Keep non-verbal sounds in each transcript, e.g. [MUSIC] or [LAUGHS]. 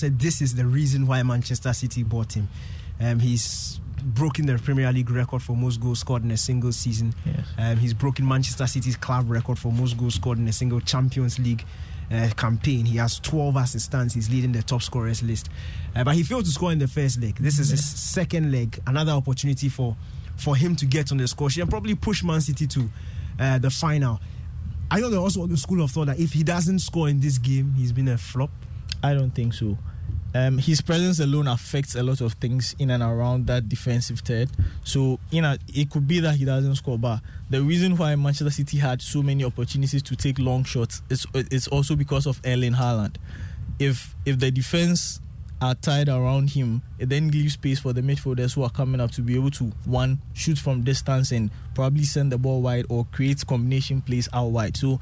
said this is the reason why Manchester City bought him. Um, he's broken the Premier League record for most goals scored in a single season. Yes. Um, he's broken Manchester City's club record for most goals scored in a single Champions League uh, campaign. He has 12 assistants. He's leading the top scorers list. Uh, but he failed to score in the first leg. This is his second leg. Another opportunity for, for him to get on the score sheet and probably push Man City to uh, the final. I know they're also the school of thought that if he doesn't score in this game, he's been a flop. I don't think so. Um, his presence alone affects a lot of things in and around that defensive third. So, you know, it could be that he doesn't score, but the reason why Manchester City had so many opportunities to take long shots is it's also because of Erling Haaland. If if the defense are tied around him, it then leaves space for the midfielders who are coming up to be able to one shoot from distance and probably send the ball wide or create combination plays out wide. So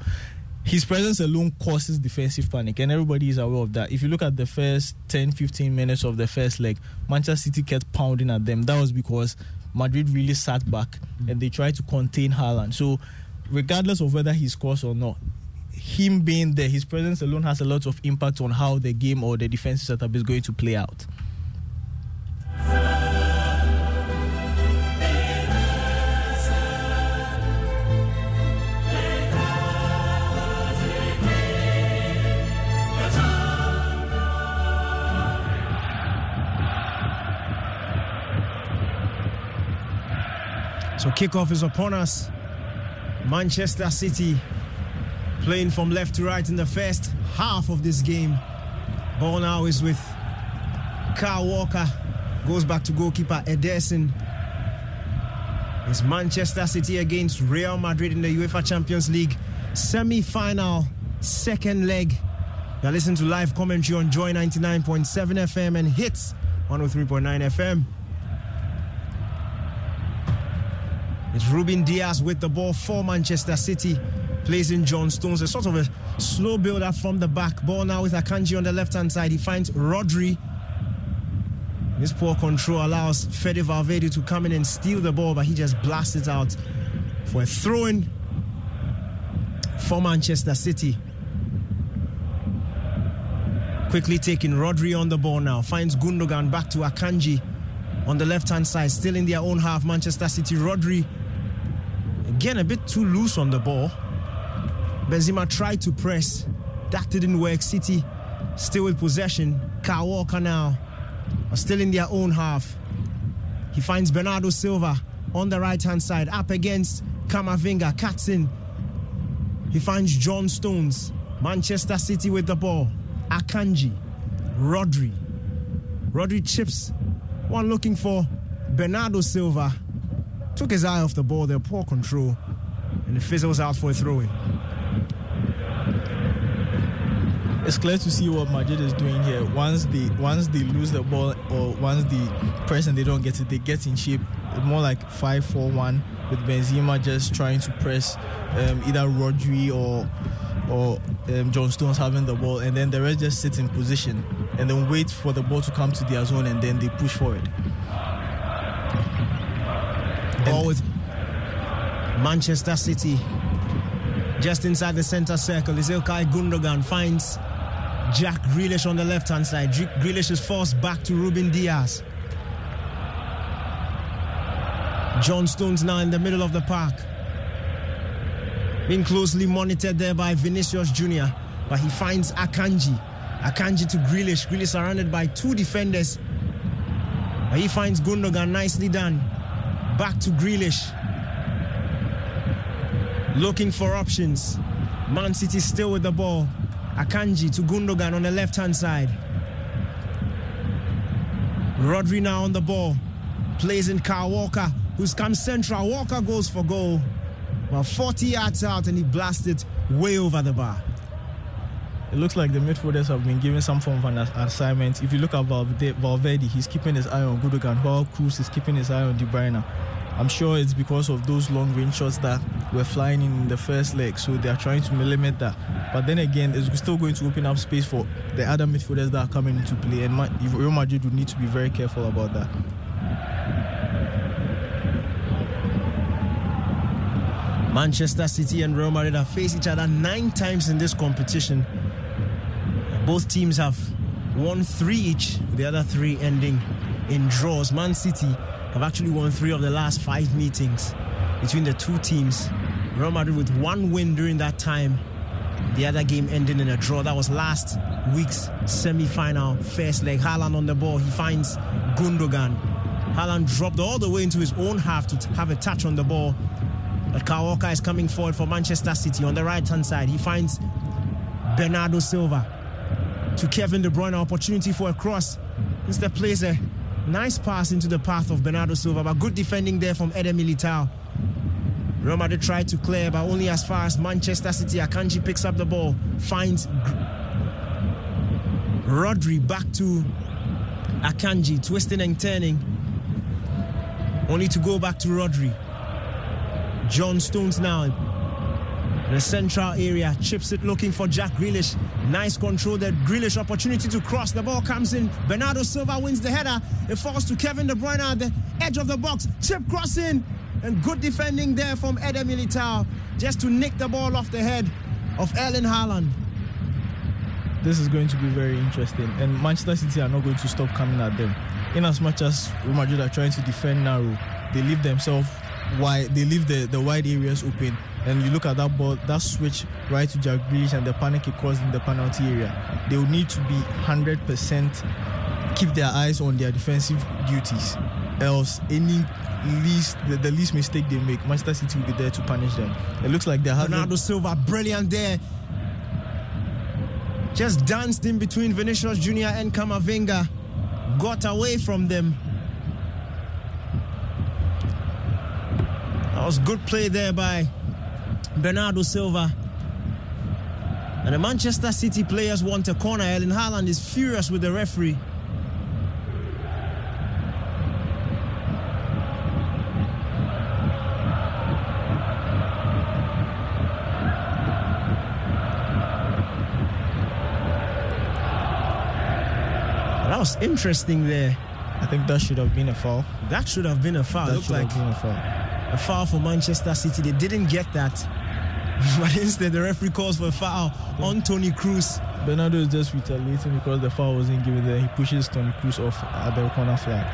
his presence alone causes defensive panic, and everybody is aware of that. If you look at the first 10 15 minutes of the first leg, Manchester City kept pounding at them. That was because Madrid really sat back and they tried to contain Haaland. So, regardless of whether he scores or not, him being there, his presence alone has a lot of impact on how the game or the defensive setup is going to play out. So kickoff is upon us. Manchester City playing from left to right in the first half of this game. Ball now is with Kyle Walker. Goes back to goalkeeper Ederson. It's Manchester City against Real Madrid in the UEFA Champions League semi-final second leg. You're listening to live commentary on Joy 99.7 FM and Hits 103.9 FM. It's Ruben Dias with the ball for Manchester City. Plays in John Stones. A sort of a slow builder from the back. Ball now with Akanji on the left hand side. He finds Rodri. This poor control allows Fede Valverde to come in and steal the ball, but he just blasts it out for a throw in for Manchester City. Quickly taking Rodri on the ball now. Finds Gundogan back to Akanji on the left hand side, still in their own half. Manchester City, Rodri again a bit too loose on the ball. Benzema tried to press, that didn't work. City still with possession. Walker now are still in their own half. He finds Bernardo Silva on the right hand side, up against Camavinga, cuts in. He finds John Stones. Manchester City with the ball. Akanji, Rodri. Rodri chips one looking for Bernardo Silva. Took his eye off the ball there, poor control, and it fizzles out for a throw in. It's clear to see what Madrid is doing here. Once they once they lose the ball or once the press and they don't get it, they get in shape. More like 5-4-1 with Benzema just trying to press um, either Rodri or or um, John Stones having the ball, and then the rest just sit in position and then wait for the ball to come to their zone, and then they push forward. Ball with Manchester City just inside the center circle. Is Ilkay Gundogan finds Jack Grealish on the left hand side. Grealish is forced back to Ruben Dias. John Stones now in the middle of the park. Being closely monitored there by Vinicius Jr. But he finds Akanji. Akanji to Grealish. Grealish surrounded by two defenders. But he finds Gundogan nicely done. Back to Grealish. Looking for options. Man City still with the ball. Akanji to Gundogan on the left hand side. Rodri now on the ball. Plays in Kyle Walker, who's come central. Walker goes for goal. Well, 40 yards out and he blasted way over the bar. It looks like the midfielders have been given some form of an assignment. If you look at Valverde, he's keeping his eye on Gundogan, while Kroos is keeping his eye on De Bruyne. I'm sure it's because of those long range shots that were flying in the first leg, so they are trying to limit that. But then again, it's still going to open up space for the other midfielders that are coming into play, and Real Madrid would need to be very careful about that. Manchester City and Real Madrid have faced each other nine times in this competition. Both teams have won three each, the other three ending in draws. Man City have actually won three of the last five meetings between the two teams. Real Madrid with one win during that time. The other game ending in a draw. That was last week's semi-final first leg. Haaland on the ball. He finds Gundogan. Haaland dropped all the way into his own half to t- have a touch on the ball. But Walker is coming forward for Manchester City on the right hand side. He finds Bernardo Silva to Kevin De Bruyne. Opportunity for a cross. Instead plays a nice pass into the path of Bernardo Silva, but good defending there from Eder Militao. Real tried to clear, but only as far as Manchester City. Akanji picks up the ball, finds Rodri back to Akanji, twisting and turning. Only to go back to Rodri. John Stones now the central area, chips it looking for Jack Grealish. Nice control there. Grealish opportunity to cross. The ball comes in. Bernardo Silva wins the header. It falls to Kevin De Bruyne at the edge of the box. Chip crossing and good defending there from Eder Militao just to nick the ball off the head of Erling Haaland. This is going to be very interesting, and Manchester City are not going to stop coming at them. In as much as Real Madrid are trying to defend narrow, they leave themselves wide. They leave the, the wide areas open, and you look at that ball, that switch right to Jack Grealish and the panic it caused in the penalty area. They will need to be 100% keep their eyes on their defensive duties, else any least the, the least mistake they make, Manchester City will be there to punish them. It looks like they have Bernardo Silva, brilliant there. Just danced in between Vinicius Junior and Camavinga. Got away from them. That was good play there by Bernardo Silva. And the Manchester City players want a corner. Erling Haaland is furious with the referee. That was interesting there. I think that should have been a foul. That should have been a foul. That Looked like have been a foul. a foul for Manchester City. They didn't get that. [LAUGHS] But instead, the referee calls for a foul on Toni Kroos. Bernardo is just retaliating because the foul wasn't given there. He pushes Toni Kroos off at the corner flag.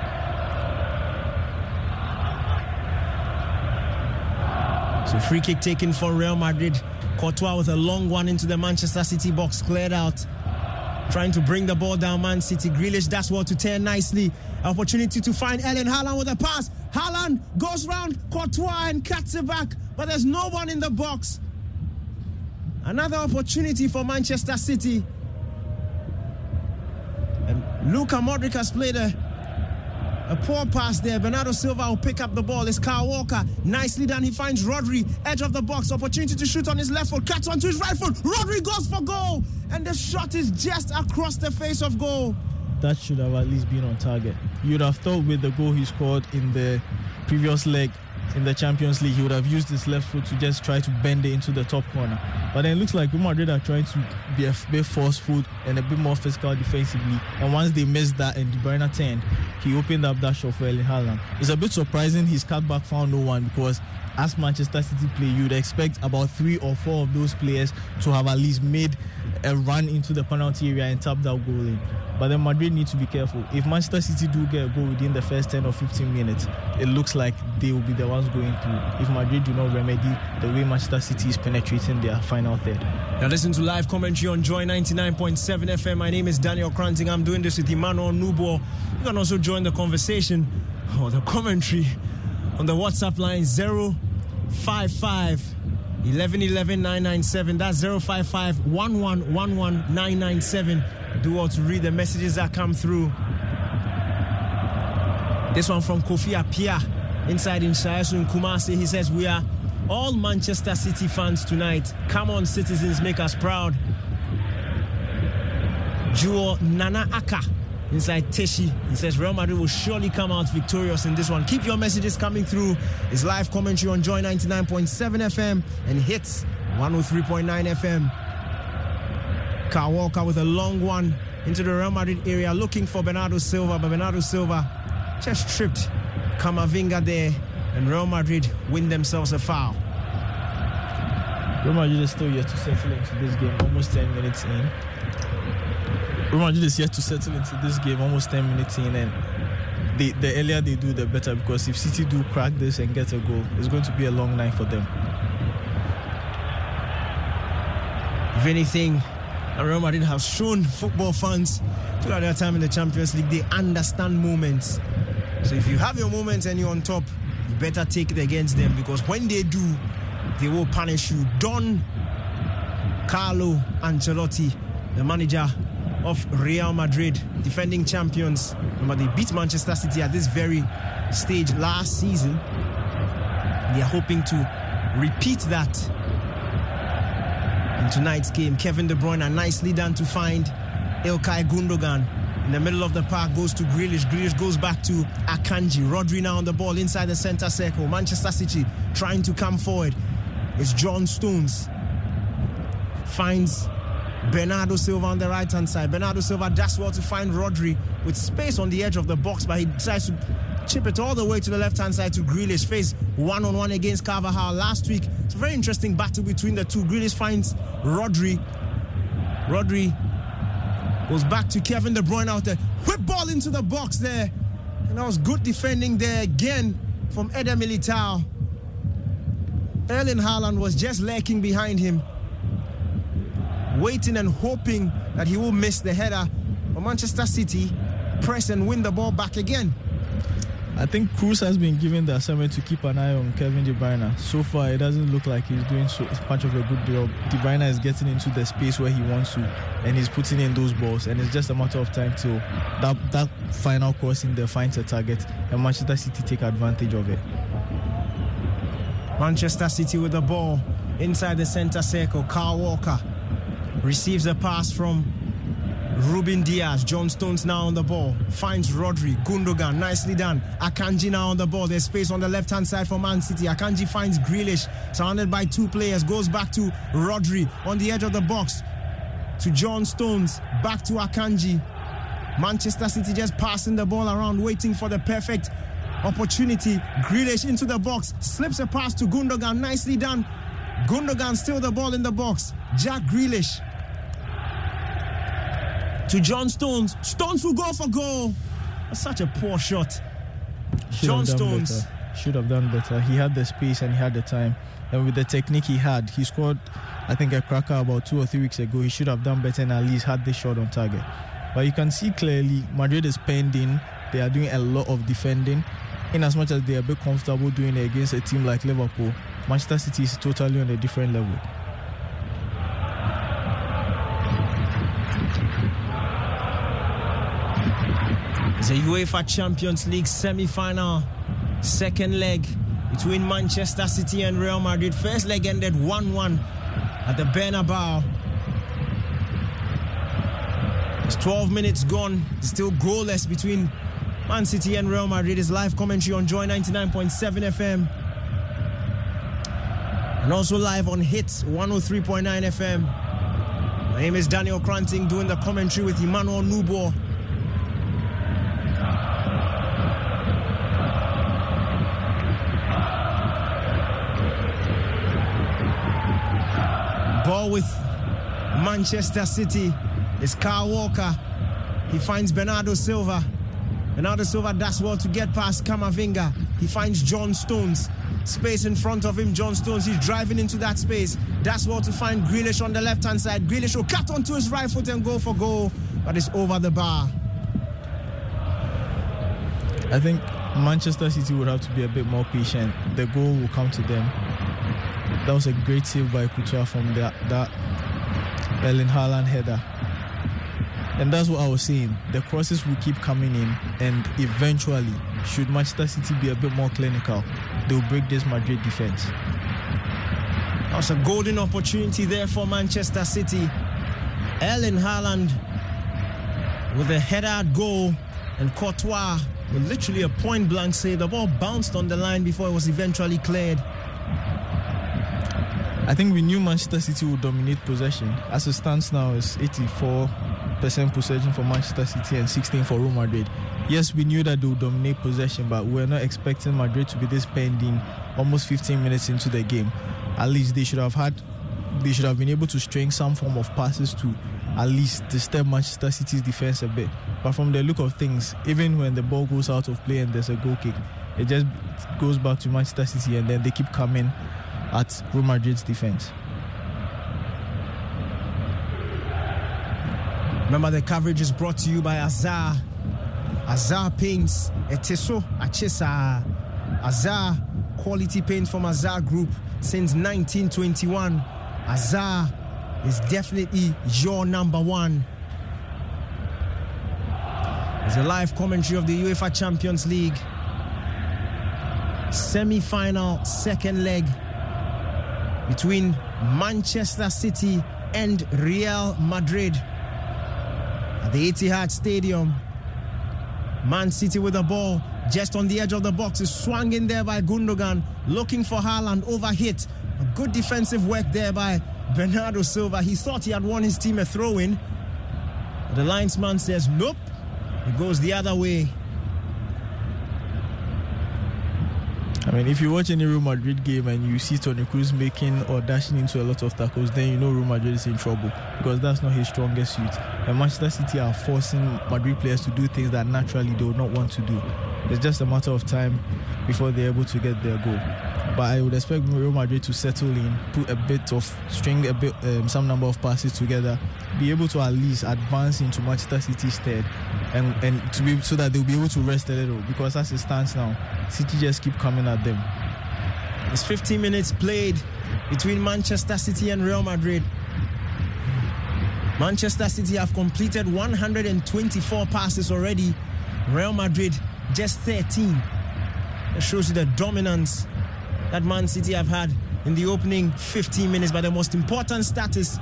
So free kick taken for Real Madrid. Courtois with a long one into the Manchester City box, cleared out. Trying to bring the ball down, Man City. Grealish, that's what to turn nicely. Opportunity to find Erling Haaland with a pass. Haaland goes round Courtois and cuts it back, but there's no one in the box. Another opportunity for Manchester City. And Luka Modric has played a, a poor pass there. Bernardo Silva will pick up the ball. It's Kyle Walker. Nicely done. He finds Rodri, edge of the box. Opportunity to shoot on his left foot. Cuts onto his right foot. Rodri goes for goal. And the shot is just across the face of goal. That should have at least been on target. You'd have thought with the goal he scored in the previous leg in the Champions League, he would have used his left foot to just try to bend it into the top corner. But then it looks like Real Madrid are trying to be a bit forceful and a bit more physical defensively. And once they missed that and De Bruyne turned, he opened up that shot for Erling Haaland. It's a bit surprising his cutback found no one because as Manchester City play, you'd expect about three or four of those players to have at least made a run into the penalty area and tap that goal in. But then Madrid need to be careful. If Manchester City do get a goal within the first 10 or 15 minutes, it looks like they will be the ones going through. If Madrid do not remedy the way Manchester City is penetrating their final third. Now listen to live commentary on Joy 99.7 FM. My name is Daniel Kranting. I'm doing this with Emmanuel Nubo. You can also join the conversation or the commentary on the WhatsApp line 055 11 997. That's 055 11 997. Do all to read the messages that come through. This one from Kofi Appiah inside in Shayasu in Kumasi. He says, We are all Manchester City fans tonight. Come on, citizens, make us proud. Jewel Nana Aka inside Teshie. He says Real Madrid will surely come out victorious in this one. Keep your messages coming through. It's live commentary on Joy 99.7 FM and hits 103.9 FM. Kyle Walker with a long one into the Real Madrid area looking for Bernardo Silva, but Bernardo Silva just tripped Camavinga there, and Real Madrid win themselves a foul. Real Madrid is still yet to settle into this game, almost 10 minutes in. Real Madrid is yet to settle into this game almost 10 minutes in and the earlier they do the better because if City do crack this and get a goal it's going to be a long night for them. If anything Real Madrid have shown football fans throughout their time in the Champions League they understand moments. So if you have your moments and you're on top you better take it against them because when they do they will punish you. Don Carlo Ancelotti the manager of Real Madrid, defending champions. Remember, they beat Manchester City at this very stage last season. They are hoping to repeat that in tonight's game. Kevin De Bruyne nicely done to find Ilkay Gundogan. In the middle of the park goes to Grealish. Grealish goes back to Akanji. Rodri now on the ball inside the center circle. Manchester City trying to come forward. It's John Stones. Finds Bernardo Silva on the right hand side. Bernardo Silva does well to find Rodri with space on the edge of the box, but he tries to chip it all the way to the left hand side to Grealish. Face one on one against Carvajal last week. It's a very interesting battle between the two. Grealish finds Rodri. Rodri goes back to Kevin De Bruyne out there. Whip ball into the box there. And that was good defending there again from Eder Militao. Erling Haaland was just lurking behind him waiting and hoping that he will miss the header. But Manchester City press and win the ball back again. I think Kroos has been given the assignment to keep an eye on Kevin De Bruyne. So far, it doesn't look like he's doing so much of a good job. De Bruyne is getting into the space where he wants to, and he's putting in those balls. And it's just a matter of time till that that final crossing there finds a target, and Manchester City take advantage of it. Manchester City with the ball inside the center circle. Carl Walker receives a pass from Ruben Dias. John Stones now on the ball. Finds Rodri. Gundogan. Nicely done. Akanji now on the ball. There's space on the left hand side for Man City. Akanji finds Grealish. Surrounded by two players. Goes back to Rodri on the edge of the box. To John Stones. Back to Akanji. Manchester City just passing the ball around, waiting for the perfect opportunity. Grealish into the box. Slips a pass to Gundogan. Nicely done. Gundogan still the ball in the box. Jack Grealish to John Stones. Stones will go for goal. That's such a poor shot. Should John Stones. better. Should have done better. He had the space and he had the time. And with the technique he had, he scored, I think, a cracker about two or three weeks ago. He should have done better and at least had the shot on target. But you can see clearly Madrid is pending. They are doing a lot of defending. In as much as they are a bit comfortable doing it against a team like Liverpool, Manchester City is totally on a different level. It's a UEFA Champions League semi-final, second leg between Manchester City and Real Madrid. First leg ended 1-1 at the Bernabeu. It's 12 minutes gone, still goalless between Man City and Real Madrid. Is live commentary on Joy 99.7 FM. And also live on Hits 103.9 FM. My name is Daniel Kranting doing the commentary with Emmanuel Nubo. Manchester City is Carl Walker. He finds Bernardo Silva. Bernardo Silva does well to get past Camavinga. He finds John Stones. Space in front of him, John Stones. He's driving into that space. That's well to find Grealish on the left hand side. Grealish will cut onto his right foot and go for goal, but it's over the bar. I think Manchester City would have to be a bit more patient. The goal will come to them. That was a great save by Courtois from that, that Erling Haaland header. And that's what I was saying. The crosses will keep coming in, and eventually, should Manchester City be a bit more clinical, they'll break this Madrid defense. That was a golden opportunity there for Manchester City. Erling Haaland with a header goal, and Courtois with literally a point blank save. The ball bounced on the line before it was eventually cleared. I think we knew Manchester City would dominate possession. As it stands now, it's 84% possession for Manchester City and 16 for Real Madrid. Yes, we knew that they would dominate possession, but we're not expecting Madrid to be this pending almost 15 minutes into the game. At least they should have had, they should have been able to string some form of passes to at least disturb Manchester City's defense a bit. But from the look of things, even when the ball goes out of play and there's a goal kick, it just goes back to Manchester City and then they keep coming at Real Madrid's defense. Remember, the coverage is brought to you by Azar. Azar Paints, Eteso Achesa. Azar, quality paint from Azar Group since 1921. Azar is definitely your number one. It's a live commentary of the UEFA Champions League. Semi final, second leg between Manchester City and Real Madrid at the Etihad Stadium. Man City with the ball just on the edge of the box is swung in there by Gundogan, looking for Haaland, overhit. A good defensive work there by Bernardo Silva. He thought he had won his team a throw in. The linesman says, nope, it goes the other way. Mean, if you watch any Real Madrid game and you see Toni Kroos making or dashing into a lot of tackles, then you know Real Madrid is in trouble because that's not his strongest suit. And Manchester City are forcing Madrid players to do things that naturally they would not want to do. It's just a matter of time before they're able to get their goal. But I would expect Real Madrid to settle in, put a bit of string, a bit, um, some number of passes together, be able to at least advance into Manchester City's stead, and and to be so that they'll be able to rest a little. Because as it stands now, City just keep coming at them. It's 15 minutes played between Manchester City and Real Madrid. Manchester City have completed 124 passes already. Real Madrid just 13. That shows you the dominance that Man City have had in the opening 15 minutes. But the most important status,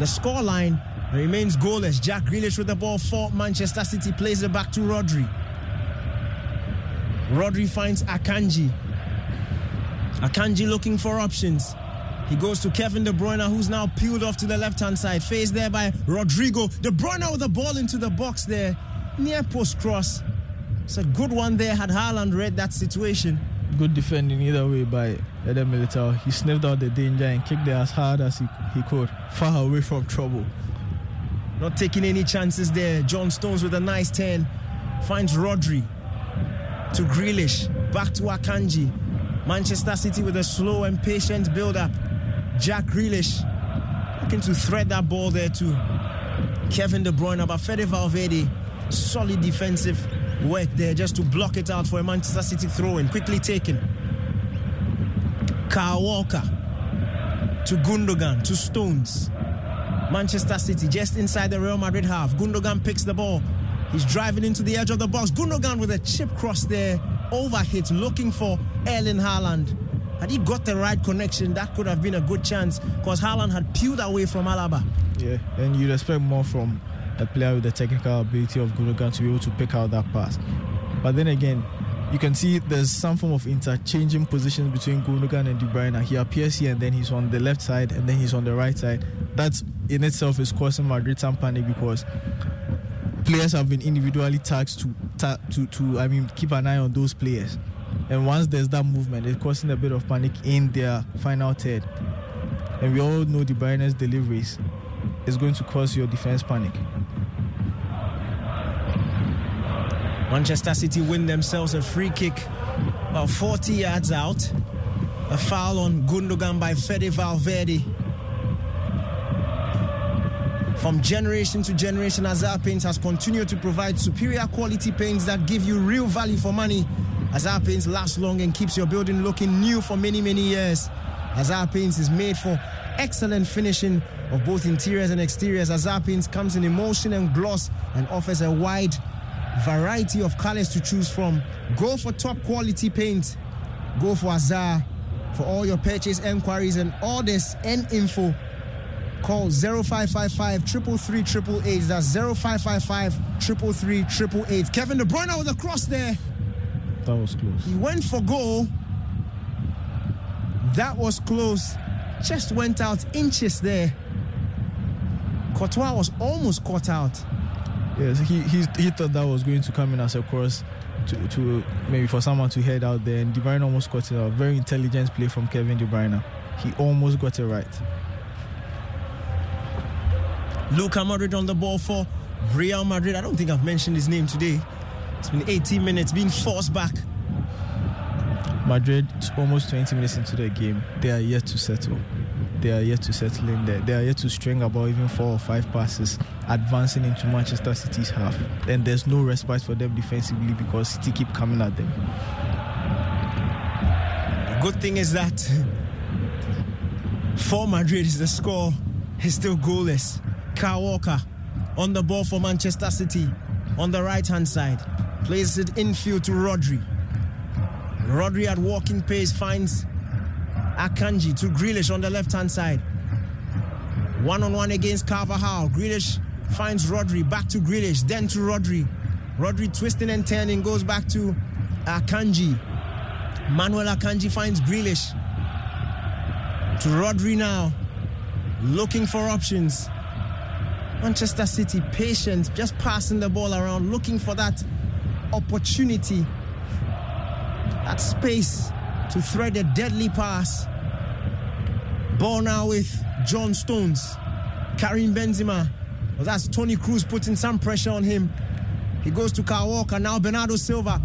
the scoreline remains goalless. Jack Grealish with the ball for Manchester City plays it back to Rodri. Rodri finds Akanji. Akanji looking for options. He goes to Kevin De Bruyne, who's now peeled off to the left hand side. Faced there by Rodrigo. De Bruyne with the ball into the box there. Near post cross. It's a good one there. Had Haaland read that situation. Good defending either way by Eder Militao. He sniffed out the danger and kicked it as hard as he, he could, far away from trouble. Not taking any chances there. John Stones with a nice turn. Finds Rodri to Grealish. Back to Akanji. Manchester City with a slow and patient build up. Jack Grealish looking to thread that ball there to Kevin De Bruyne. But Fede Valverde, solid defensive work there just to block it out for a Manchester City throw in. Quickly taken. Kyle Walker to Gundogan to Stones. Manchester City just inside the Real Madrid half. Gundogan picks the ball. He's driving into the edge of the box. Gundogan with a chip cross there. Overhit looking for Erling Haaland. Had he got the right connection, that could have been a good chance because Haaland had peeled away from Alaba. Yeah, and you'd expect more from a player with the technical ability of Gundogan to be able to pick out that pass. But then again, you can see there's some form of interchanging positions between Gundogan and De Bruyne. He appears here and then he's on the left side and then he's on the right side. That in itself is causing Madrid some panic because players have been individually tasked to, ta- to, to, I mean, keep an eye on those players. And once there's that movement, it's causing a bit of panic in their final third. And we all know De Bruyne's deliveries is going to cause your defense panic. Manchester City win themselves a free kick about 40 yards out. A foul on Gundogan by Fede Valverde. From generation to generation, Azar Paints has continued to provide superior quality paints that give you real value for money. Azar Paints lasts long and keeps your building looking new for many, many years. Azar Paints is made for excellent finishing of both interiors and exteriors. Azar Paints comes in emulsion and gloss and offers a wide variety of colors to choose from. Go for top quality paint. Go for Azar. For all your purchase enquiries and orders and info, call 0555 333 That's 0555 333 Kevin De Bruyne with a cross there. That was close. He went for goal. That was close. Just went out inches there. Courtois was almost caught out. Yes, he, he he thought that was going to come in as a cross to, to maybe for someone to head out there, and De Bruyne almost got it out. Very intelligent play from Kevin De Bruyne. He almost got it right. Luka Modric on the ball for Real Madrid. I don't think I've mentioned his name today. It's been 18 minutes, being forced back. Madrid, almost 20 minutes into the game, they are yet to settle. They are yet to settle in there. They are yet to string about even four or five passes, advancing into Manchester City's half. And there's no respite for them defensively because City keep coming at them. The good thing is that for Madrid is the score is still goalless. Kyle Walker on the ball for Manchester City on the right hand side. Plays it infield to Rodri. Rodri at walking pace finds Akanji to Grealish on the left hand side. One on one against Carvajal. Grealish finds Rodri back to Grealish, then to Rodri. Rodri twisting and turning goes back to Akanji. Manuel Akanji finds Grealish. To Rodri now, looking for options. Manchester City patient, just passing the ball around, looking for that opportunity, that space to thread a deadly pass. Ball now with John Stones, Karim Benzema. Well, that's Toni Kroos putting some pressure on him. He goes to Kyle Walker, now Bernardo Silva.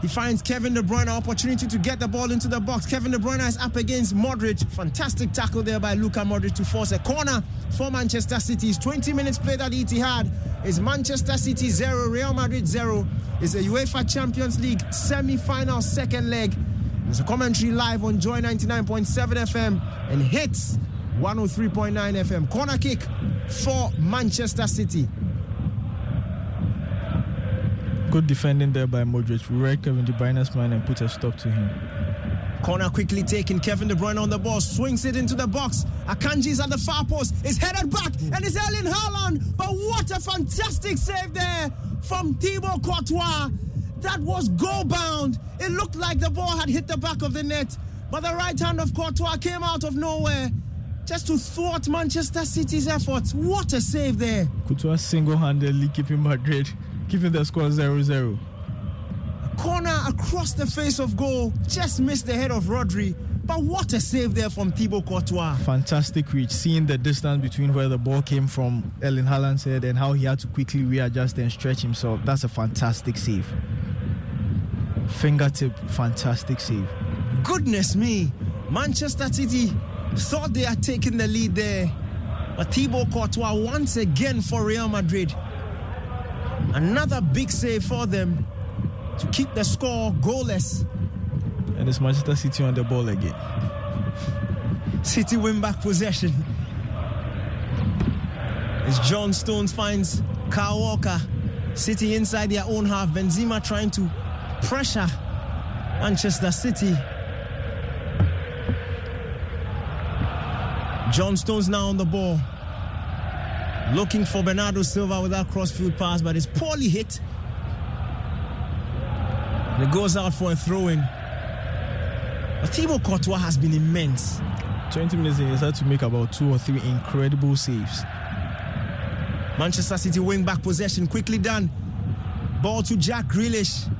He finds Kevin De Bruyne opportunity to get the ball into the box. Kevin De Bruyne is up against Modric. Fantastic tackle there by Luka Modric to force a corner for Manchester City's 20 minutes played at Etihad is Manchester City 0, Real Madrid 0. It's a UEFA Champions League semi-final second leg. There's a commentary live on Joy 99.7 FM and hits 103.9 FM. Corner kick for Manchester City. Good defending there by Modric. Read Kevin De Bruyne's man and put a stop to him. Corner quickly taken. Kevin De Bruyne on the ball, swings it into the box. Akanji is at the far post, is headed back, and it's Erling Haaland. But what a fantastic save there from Thibaut Courtois. That was goal bound. It looked like the ball had hit the back of the net, but the right hand of Courtois came out of nowhere just to thwart Manchester City's efforts. What a save there. Courtois single handedly keeping Madrid keeping the score 0 0. Corner across the face of goal, just missed the head of Rodri. But what a save there from Thibaut Courtois. Fantastic reach, seeing the distance between where the ball came from Erling Haaland's head and how he had to quickly readjust and stretch himself. That's a fantastic save. Fingertip, fantastic save. Goodness me, Manchester City thought they had taken the lead there. But Thibaut Courtois once again for Real Madrid Another big save for them to keep the score goalless. And it's Manchester City on the ball again. City win back possession. As John Stones finds Kyle Walker. City inside their own half. Benzema trying to pressure Manchester City. John Stones now on the ball. Looking for Bernardo Silva with that crossfield pass, but it's poorly hit. And it goes out for a throw in. But Thibaut Courtois has been immense. 20 minutes in, he's had to make about two or three incredible saves. Manchester City wing back possession, quickly done. Ball to Jack Grealish.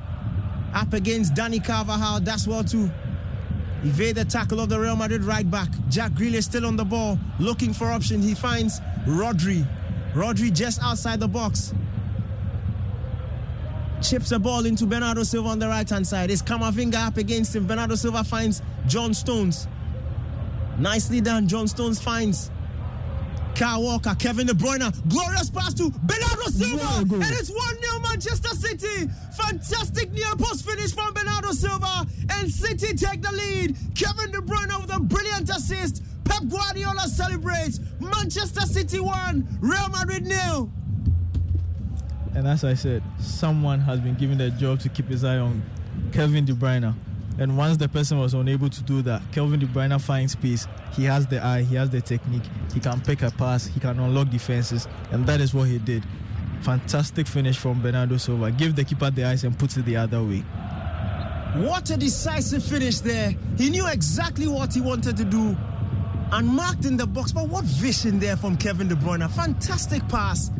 Up against Dani Carvajal. That's well too. Evade the tackle of the Real Madrid right back. Jack Grealish still on the ball, looking for options. He finds Rodri. Rodri just outside the box. Chips the ball into Bernardo Silva on the right hand side. It's Camavinga up against him. Bernardo Silva finds John Stones. Nicely done. John Stones finds Kyle Walker, Kevin De Bruyne. Glorious pass to Bernardo Silva. And it's 1 0 Manchester City. Fantastic near post finish from Bernardo Silva. And City take the lead. Kevin De Bruyne with a brilliant assist. Pep Guardiola celebrates. Manchester City won, Real Madrid nil. And as I said, someone has been given the job to keep his eye on Kevin De Bruyne. And once the person was unable to do that, Kevin De Bruyne finds space. He has the eye, he has the technique, he can pick a pass, he can unlock defenses, and that is what he did. Fantastic finish from Bernardo Silva. Give the keeper the eyes and puts it the other way. What a decisive finish there. He knew exactly what he wanted to do and marked in the box. But what vision there from Kevin De Bruyne. A fantastic pass.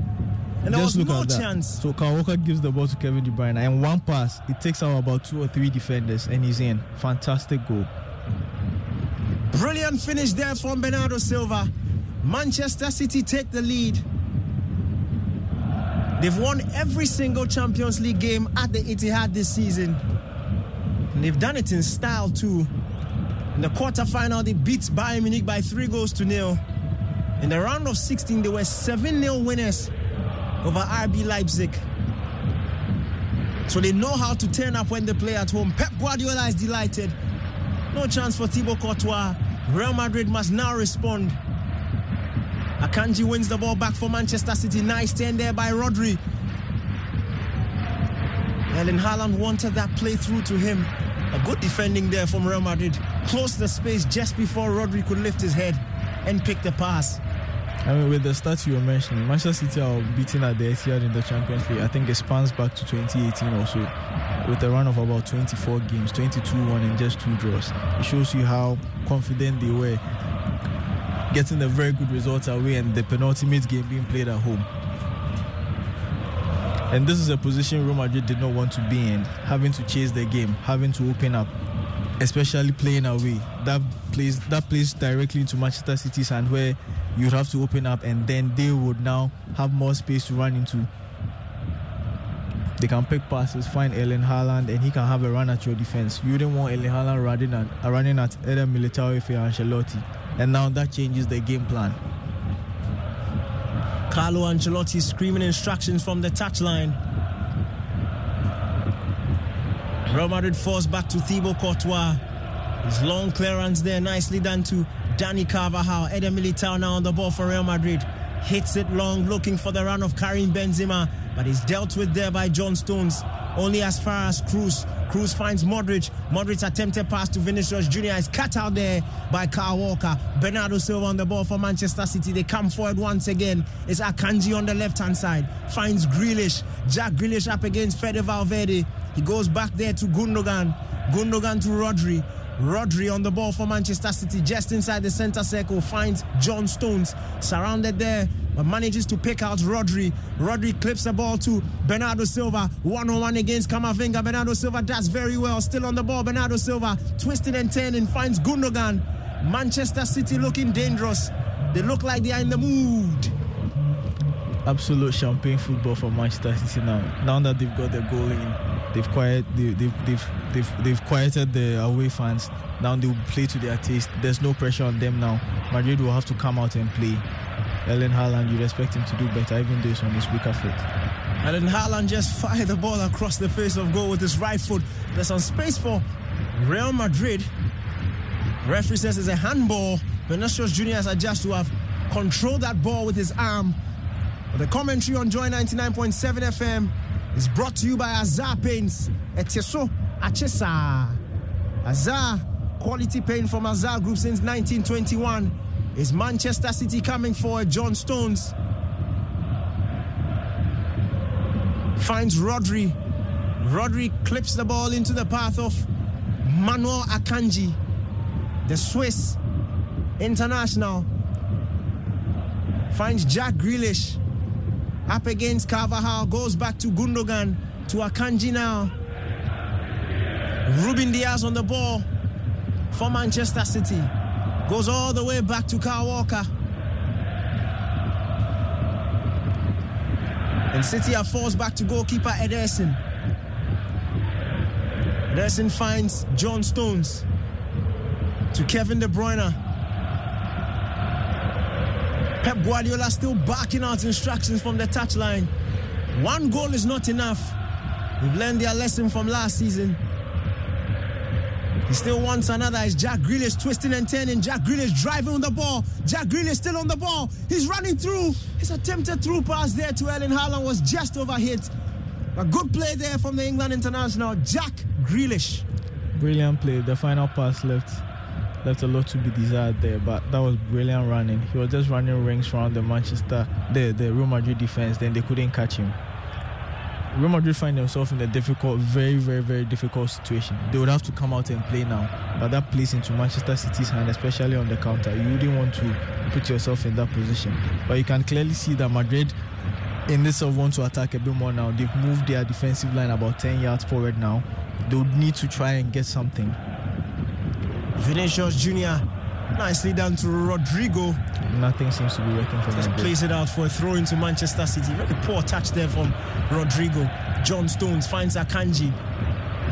And there Just was no chance. So Kyle Walker gives the ball to Kevin De Bruyne, and one pass, it takes out about two or three defenders, and he's in. Fantastic goal. Brilliant finish there from Bernardo Silva. Manchester City take the lead. They've won every single Champions League game at the Etihad this season. And they've done it in style too. In the quarterfinal, they beat Bayern Munich by three goals to nil. In the round of 16, they were 7 0 winners over RB Leipzig. So they know how to turn up when they play at home. Pep Guardiola is delighted. No chance for Thibaut Courtois. Real Madrid must now respond. Akanji wins the ball back for Manchester City. Nice turn there by Rodri. Erling Haaland wanted that play through to him. A good defending there from Real Madrid. Closed the space just before Rodri could lift his head and pick the pass. I mean, with the stats you were mentioning, Manchester City are beating at the Etihad in the Champions League. I think it spans back to 2018 or so, with a run of about 24 games, 22 1 and just two draws. It shows you how confident they were getting a very good result away and the penultimate game being played at home. And this is a position Real Madrid did not want to be in, having to chase the game, having to open up, especially playing away. That plays that plays directly into Manchester City's hand where you'd have to open up and then they would now have more space to run into. They can pick passes, find Erling Haaland, and he can have a run at your defense. You didn't want Erling Haaland running at, running at Eder Militao if you're Ancelotti. And now that changes the game plan. Carlo Ancelotti screaming instructions from the touchline. Real Madrid forced back to Thibaut Courtois. His long clearance there, nicely done to Dani Carvajal. Eder Militao now on the ball for Real Madrid. Hits it long, looking for the run of Karim Benzema, but he's dealt with there by John Stones. Only as far as Kroos. Kroos finds Modric. Modric's attempted pass to Vinicius Jr. is cut out there by Kyle Walker. Bernardo Silva on the ball for Manchester City. They come forward once again. It's Akanji on the left hand side. Finds Grealish. Jack Grealish up against Fede Valverde. He goes back there to Gundogan. Gundogan to Rodri. Rodri on the ball for Manchester City, just inside the center circle, finds John Stones surrounded there, but manages to pick out Rodri. Rodri clips the ball to Bernardo Silva, one on one against Camavinga. Bernardo Silva does very well, still on the ball. Bernardo Silva twisting and turning, finds Gundogan. Manchester City looking dangerous. They look like they are in the mood. Absolute champagne football for Manchester City now. Now that they've got the goal in, they've quiet they, they've, they've they've they've quieted the away fans. Now they will play to their taste. There's no pressure on them now. Madrid will have to come out and play. Erling Haaland, you'd expect him to do better, even though he's on his weaker foot. Erling Haaland just fired the ball across the face of goal with his right foot. There's some space for Real Madrid. Referee says it's a handball. Vinicius Junior has adjusted to have controlled that ball with his arm. But the commentary on Joy 99.7 FM is brought to you by Azar Paints. Etieso Achesa. Azar, quality paint from Azar Group since 1921. Is Manchester City coming for John Stones? Finds Rodri. Rodri clips the ball into the path of Manuel Akanji, the Swiss international. Finds Jack Grealish up against Carvajal, goes back to Gundogan, to Akanji now. Ruben Dias on the ball for Manchester City. Goes all the way back to Kyle Walker. And City are forced back to goalkeeper Ederson. Ederson finds John Stones to Kevin De Bruyne. Pep Guardiola still barking out instructions from the touchline. One goal is not enough. We've learned their lesson from last season. He still wants another. It's Jack Grealish twisting and turning. Jack Grealish driving on the ball. Jack Grealish still on the ball. He's running through. His attempted through pass there to Erling Haaland was just overhit. A good play there from the England international, Jack Grealish. Brilliant play. The final pass left left a lot to be desired there, but that was brilliant running. He was just running rings around the Manchester, the the Real Madrid defense. Then they couldn't catch him. Real Madrid find themselves in a difficult, very, very, very difficult situation. They would have to come out and play now, but that plays into Manchester City's hand, especially on the counter. You wouldn't want to put yourself in that position, but you can clearly see that Madrid, in this of want to attack a bit more now. They've moved their defensive line about 10 yards forward now. They would need to try and get something. Vinicius Junior Nicely done to Rodrigo. Nothing seems to be working for Just plays it out for a throw into Manchester City. Very poor touch there from Rodrigo. John Stones finds Akanji.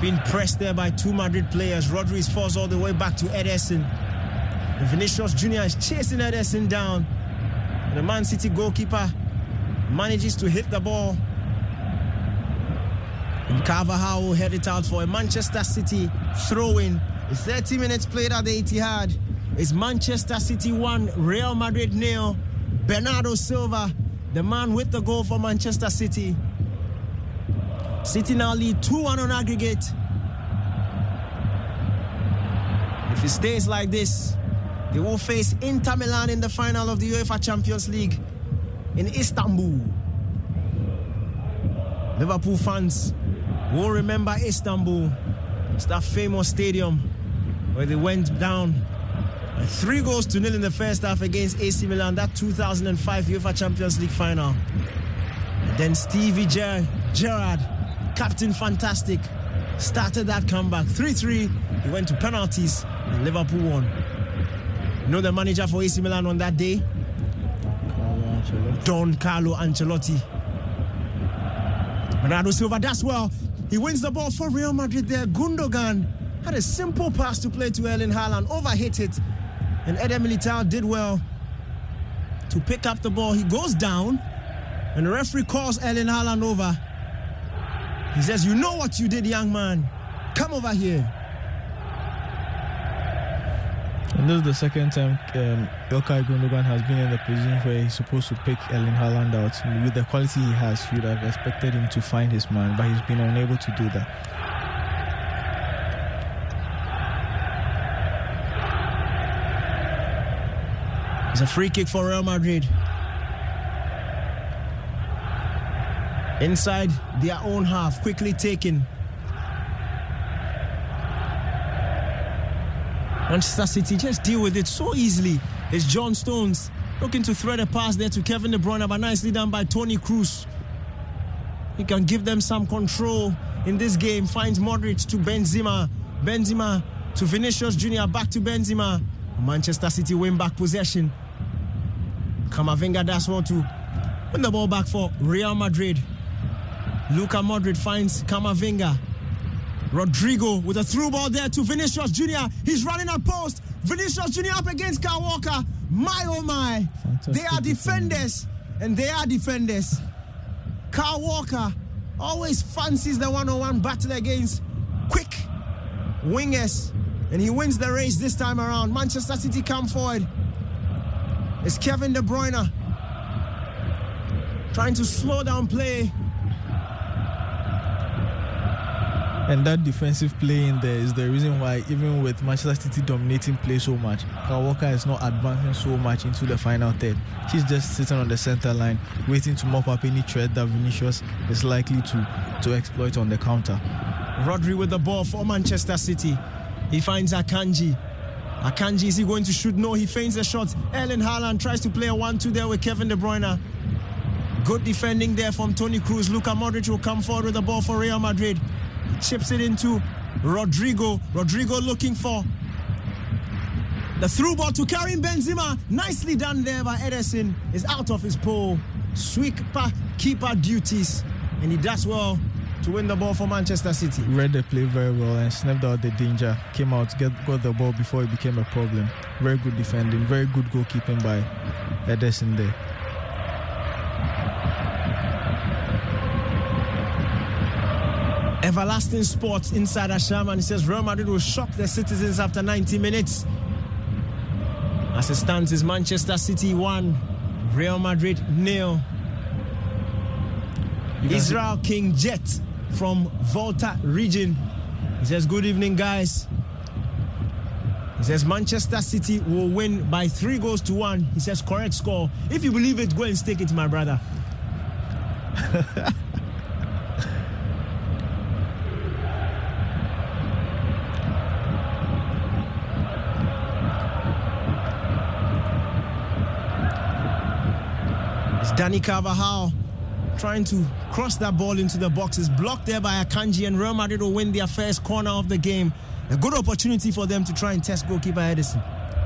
Being pressed there by two Madrid players. Rodri falls all the way back to Ederson. And Vinicius Jr. is chasing Ederson down. The Man City goalkeeper manages to hit the ball. And Carvajal will head it out for a Manchester City throw in. 30 minutes played at the Etihad. It's Manchester City 1, Real Madrid nil. Bernardo Silva, the man with the goal for Manchester City. City now lead 2 1 on aggregate. If it stays like this, they will face Inter Milan in the final of the UEFA Champions League in Istanbul. Liverpool fans will remember Istanbul. It's that famous stadium where they went down three goals to nil in the first half against AC Milan, that 2005 UEFA Champions League final. And then Stevie Ger- Gerrard, Captain Fantastic, started that comeback. 3 3. He went to penalties and Liverpool won. You know the manager for AC Milan on that day? Don Carlo Ancelotti. Bernardo Silva does well. He wins the ball for Real Madrid there. Gundogan had a simple pass to play to Erling Haaland, overhit it. And Eder Militao did well to pick up the ball. He goes down, and the referee calls Erling Haaland over. He says, You know what you did, young man. Come over here. And this is the second time um, Ilkay Gundogan has been in the position where he's supposed to pick Erling Haaland out. With the quality he has, you'd have expected him to find his man, but he's been unable to do that. It's a free kick for Real Madrid. Inside their own half, quickly taken. Manchester City just deal with it so easily. It's John Stones looking to thread a pass there to Kevin De Bruyne, but nicely done by Toni Kroos. He can give them some control in this game. Finds Modric to Benzema. Benzema to Vinicius Jr. Back to Benzema. Manchester City win back possession. Camavinga does well to win the ball back for Real Madrid. Luka Modric finds Camavinga. Rodrygo with a through ball there to Vinicius Jr. He's running a post. Vinicius Jr. up against Kyle Walker. My oh my. Fantastic they are defenders and they are defenders. Kyle Walker always fancies the one on one battle against quick wingers and he wins the race this time around. Manchester City come forward. It's Kevin De Bruyne trying to slow down play. And that defensive play in there is the reason why, even with Manchester City dominating play so much, Kyle Walker is not advancing so much into the final third. He's just sitting on the center line, waiting to mop up any threat that Vinicius is likely to, to exploit on the counter. Rodri with the ball for Manchester City. He finds Akanji. Akanji, is he going to shoot? No, he feints a shot. Erling Haaland tries to play a 1 2 there with Kevin De Bruyne. Good defending there from Toni Kroos. Luka Modric will come forward with the ball for Real Madrid. He chips it into Rodrygo. Rodrygo looking for the through ball to Karim Benzema. Nicely done there by Ederson. Is out of his pole. Sweeper keeper duties. And he does well to win the ball for Manchester City. Read the play very well and sniffed out the danger. Came out, get, got the ball before it became a problem. Very good defending, very good goalkeeping by Ederson there. Everlasting Sports insider Sherman says Real Madrid will shock the citizens after 90 minutes. As it stands, is Manchester City 1, Real Madrid nil. Can see- Israel King Jet from Volta region. He says, Good evening, guys. He says Manchester City will win by three goals to one. He says correct score. If you believe it, go and stake it, my brother. [LAUGHS] Dani Carvajal trying to cross that ball into the box. It's blocked there by Akanji, and Real Madrid will win their first corner of the game. A good opportunity for them to try and test goalkeeper Ederson.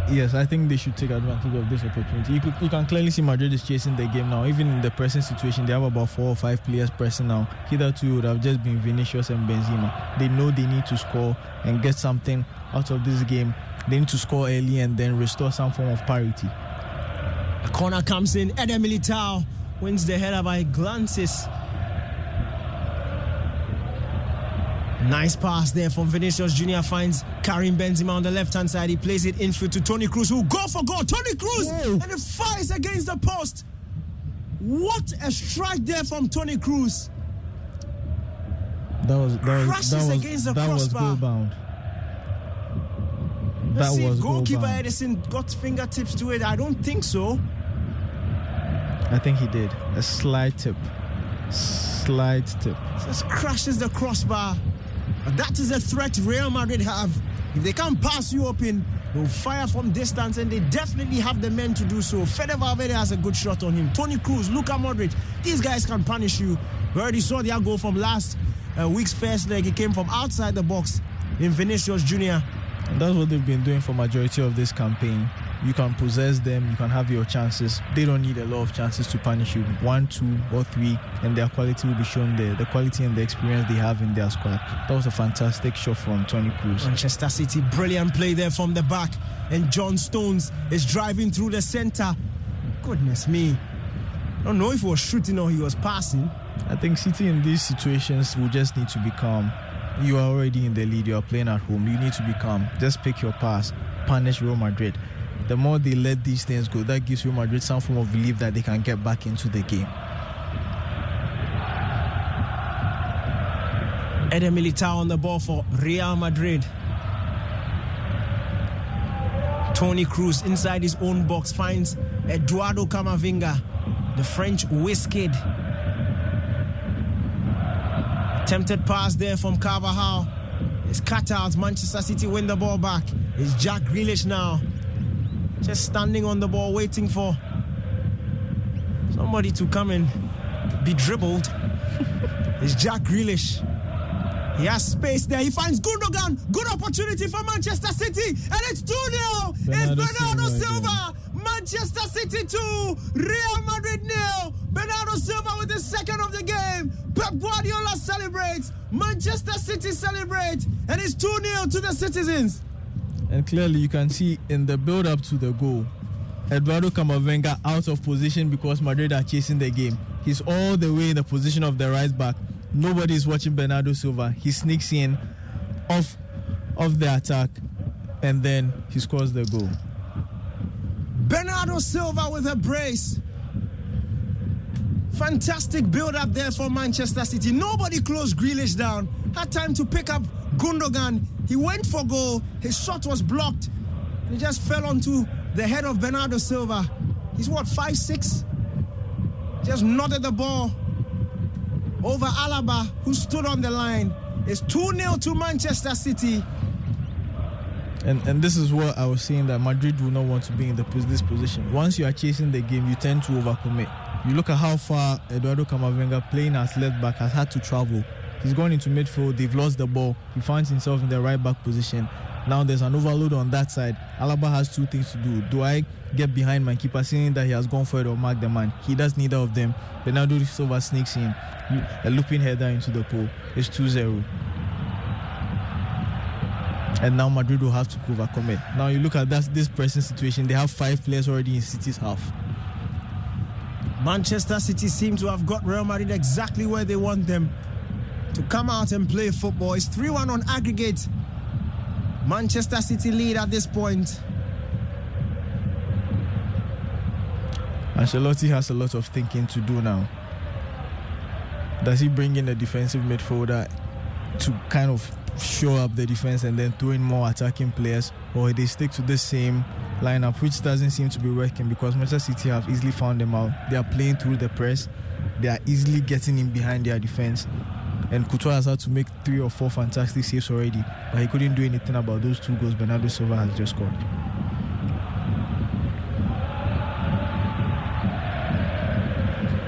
Yes, I think they should take advantage of this opportunity. You, could, you can clearly see Madrid is chasing the game now. Even in the pressing situation, they have about four or five players pressing now. Hitherto it would have just been Vinicius and Benzema. They know they need to score and get something out of this game. They need to score early and then restore some form of parity. A corner comes in. Eder Militao wins the header by glances. Nice pass there from Vinicius Junior finds Karim Benzema on the left hand side. He plays it infield to Toni Kroos, who go for goal. Toni Kroos! Whoa. and it fires against the post. What a strike there from Toni Kroos. That was that was Crashes that was, against the that was goal bound. Let's That see was if goal goalkeeper bound. Ederson got fingertips to it. I don't think so. I think he did a slight tip, slight tip. Just crashes the crossbar. That is a threat Real Madrid have. If they can't pass you up in, they'll fire from distance, and they definitely have the men to do so. Fede Valverde has a good shot on him. Toni Kroos, Luka Modric, these guys can punish you. We already saw their goal from last uh, week's first leg. It came from outside the box in Vinicius Junior. And that's what they've been doing for majority of this campaign. You can possess them, you can have your chances. They don't need a lot of chances to punish you. One, two, or three, and their quality will be shown there. The quality and the experience they have in their squad. That was a fantastic shot from Toni Kroos. Manchester City, brilliant play there from the back. And John Stones is driving through the center. Goodness me. I don't know if he was shooting or he was passing. I think City in these situations will just need to be calm. You are already in the lead, you are playing at home. You need to be calm. Just pick your pass, punish Real Madrid. The more they let these things go, that gives Real Madrid some form of belief that they can get back into the game. Eder Militao on the ball for Real Madrid. Toni Kroos inside his own box finds Eduardo Camavinga, the French whiz kid. Attempted pass there from Carvajal. It's cut out. Manchester City win the ball back. It's Jack Grealish now. Just standing on the ball, waiting for somebody to come and be dribbled. [LAUGHS] It's Jack Grealish. He has space there. He finds Gundogan. Good opportunity for Manchester City. And it's 2 0. It's Bernardo Silva. Manchester City 2. Real Madrid nil. Bernardo Silva with the second of the game. Pep Guardiola celebrates. Manchester City celebrate. And it's 2 0 to the citizens. And clearly, you can see in the build up to the goal, Eduardo Camavinga out of position because Madrid are chasing the game. He's all the way in the position of the right back. Nobody is watching Bernardo Silva. He sneaks in off, off the attack and then he scores the goal. Bernardo Silva with a brace. Fantastic build up there for Manchester City. Nobody closed Grealish down. Had time to pick up Gundogan. He went for goal. His shot was blocked. He just fell onto the head of Bernardo Silva. He's what, five six? Just nodded the ball over Alaba, who stood on the line. It's 2 0 to Manchester City. And and this is what I was saying that Madrid will not want to be in the this position. Once you are chasing the game, you tend to overcommit. You look at how far Eduardo Camavinga playing as left back has had to travel. He's gone into midfield. They've lost the ball. He finds himself in the right back position. Now there's an overload on that side. Alaba has two things to do. Do I get behind my keeper, seeing that he has gone for it, or mark the man? He does neither of them. Bernardo Silva sneaks in, a looping header into the pole. It's 2-0 and now Madrid will have to overcome it. Now you look at that this present situation; they have five players already in City's half. Manchester City seem to have got Real Madrid exactly where they want them to come out and play football. It's 3 1 on aggregate. Manchester City lead at this point. Ancelotti has a lot of thinking to do now. Does he bring in a defensive midfielder to kind of show up the defense and then throw in more attacking players, or they stick to the same lineup, which doesn't seem to be working because Manchester City have easily found them out. They are playing through the press, they are easily getting in behind their defense. And Courtois has had to make three or four fantastic saves already, but he couldn't do anything about those two goals Bernardo Silva has just scored.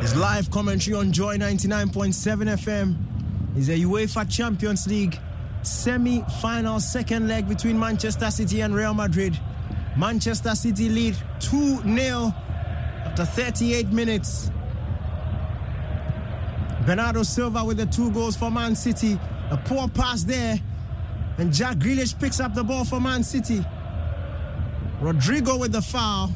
His live commentary on Joy 99.7 FM is a UEFA Champions League semi final second leg between Manchester City and Real Madrid. Manchester City lead 2 0 after 38 minutes. Bernardo Silva with the two goals for Man City. A poor pass there. And Jack Grealish picks up the ball for Man City. Rodrygo with the foul.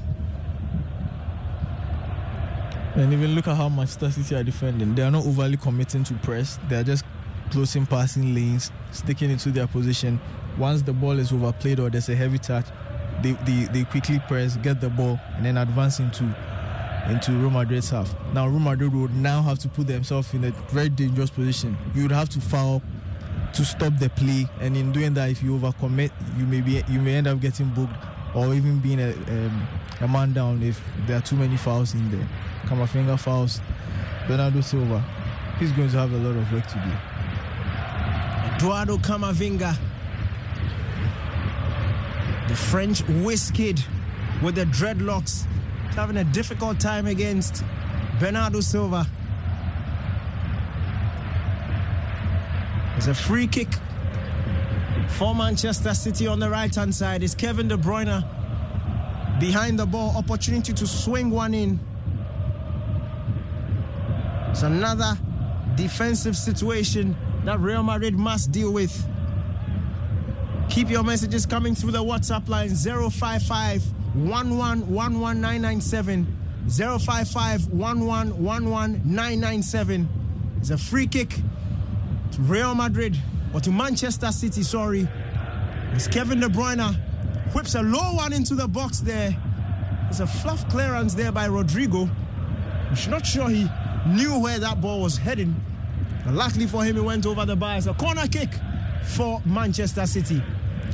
And even look at how Manchester City are defending. They are not overly committing to press. They are just closing passing lanes, sticking into their position. Once the ball is overplayed or there's a heavy touch, they, they, they quickly press, get the ball, and then advance into into Real Madrid's half. Now Real Madrid would now have to put themselves in a very dangerous position. You would have to foul to stop the play, and in doing that, if you overcommit, you may be you may end up getting booked or even being a, um, a man down if there are too many fouls in there. Camavinga fouls Bernardo Silva. He's going to have a lot of work to do. Eduardo Camavinga, the French whisked with the dreadlocks, having a difficult time against Bernardo Silva. There's a free kick for Manchester City on the right hand side. It's Kevin De Bruyne behind the ball? Opportunity to swing one in. It's another defensive situation that Real Madrid must deal with. Keep your messages coming through the WhatsApp line 055 1111997. 055 1111997. It's a free kick to Real Madrid or to Manchester City, sorry. It's Kevin De Bruyne whips a low one into the box there. There's a fluff clearance there by Rodrygo. I'm not sure he knew where that ball was heading. But luckily for him, he went over the bar. It's a corner kick for Manchester City.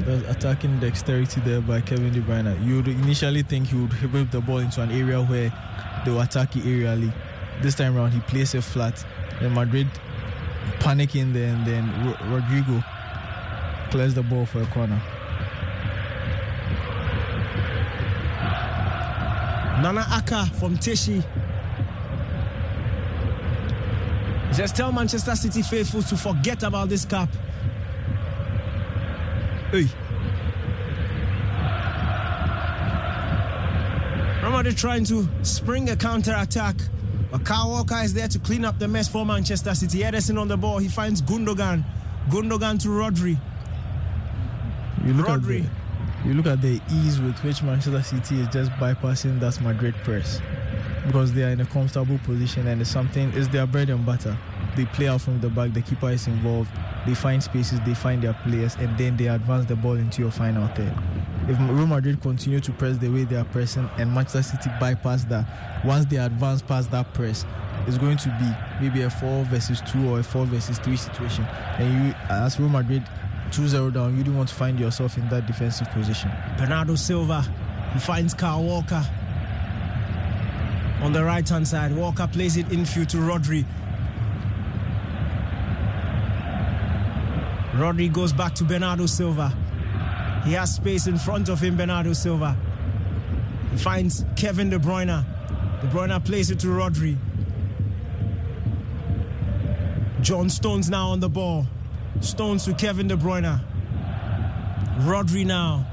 There's attacking dexterity there by Kevin De Bruyne. You would initially think he would whip the ball into an area where they will attack it aerially. This time around, he plays it flat. Then Madrid panicking there, and then Rodrygo clears the ball for a corner. Nana Aka from Teshie Just tell Manchester City faithful to forget about this cap. Hey. Remember trying to spring a counter attack. But Kyle Walker is there to clean up the mess for Manchester City. Ederson on the ball. He finds Gundogan. Gundogan to Rodri. You look Rodri. At the, you look at the ease with which Manchester City is just bypassing that Madrid press because they are in a comfortable position and it's something it's their bread and butter. They play out from the back, the keeper is involved, they find spaces, they find their players, and then they advance the ball into your final third. If Real Madrid continue to press the way they are pressing and Manchester City bypass that, once they advance past that press, it's going to be maybe a 4 versus 2 or a 4 versus 3 situation. And you, as Real Madrid 2 0 down, you don't want to find yourself in that defensive position. Bernardo Silva, he finds Kyle Walker on the right hand side. Walker plays it infield to Rodri. Rodri goes back to Bernardo Silva. He has space in front of him, Bernardo Silva. He finds Kevin De Bruyne. De Bruyne plays it to Rodri. John Stones now on the ball. Stones to Kevin De Bruyne. Rodri now.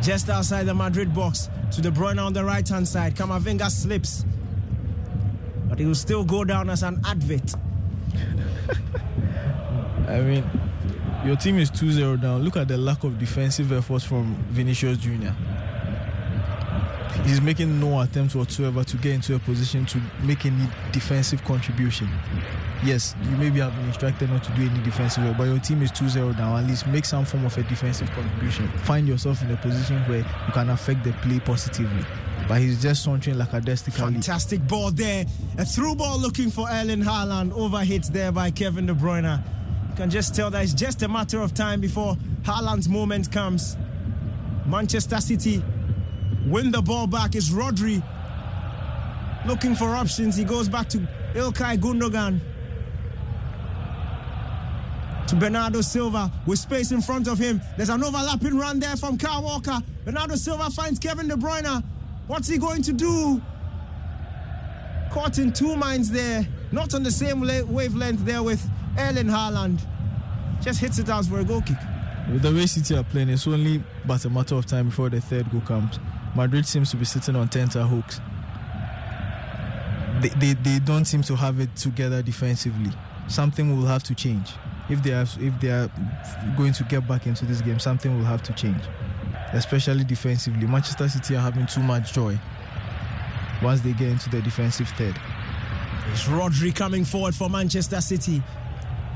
Just outside the Madrid box to De Bruyne on the right hand side. Camavinga slips, but he will still go down as an advert. [LAUGHS] I mean, your team is 2 0 down. Look at the lack of defensive efforts from Vinicius Jr. He's making no attempt whatsoever to get into a position to make any defensive contribution yes, you maybe have been instructed not to do any defensive work, but your team is 2 0 down. At least make some form of a defensive contribution. Find yourself in a position where you can affect the play positively. But he's just sauntering like a lackadaisically. Fantastic ball there. A through ball looking for Erling Haaland. Overhit there by Kevin De Bruyne. Can just tell that it's just a matter of time before Haaland's moment comes. Manchester City win the ball back. Is Rodri looking for options. He goes back to Ilkay Gundogan to Bernardo Silva with space in front of him. There's an overlapping run there from Kyle Walker. Bernardo Silva finds Kevin De Bruyne. What's he going to do? Caught in two minds there. Not on the same wavelength there with Erling Haaland. Just hits it out for a goal kick. With the way City are playing, it's only but a matter of time before the third goal comes. Madrid seems to be sitting on tenter hooks. They, they, they don't seem to have it together defensively. Something will have to change. If they are if they are going to get back into this game, something will have to change. Especially defensively. Manchester City are having too much joy once they get into the defensive third. It's Rodri coming forward for Manchester City.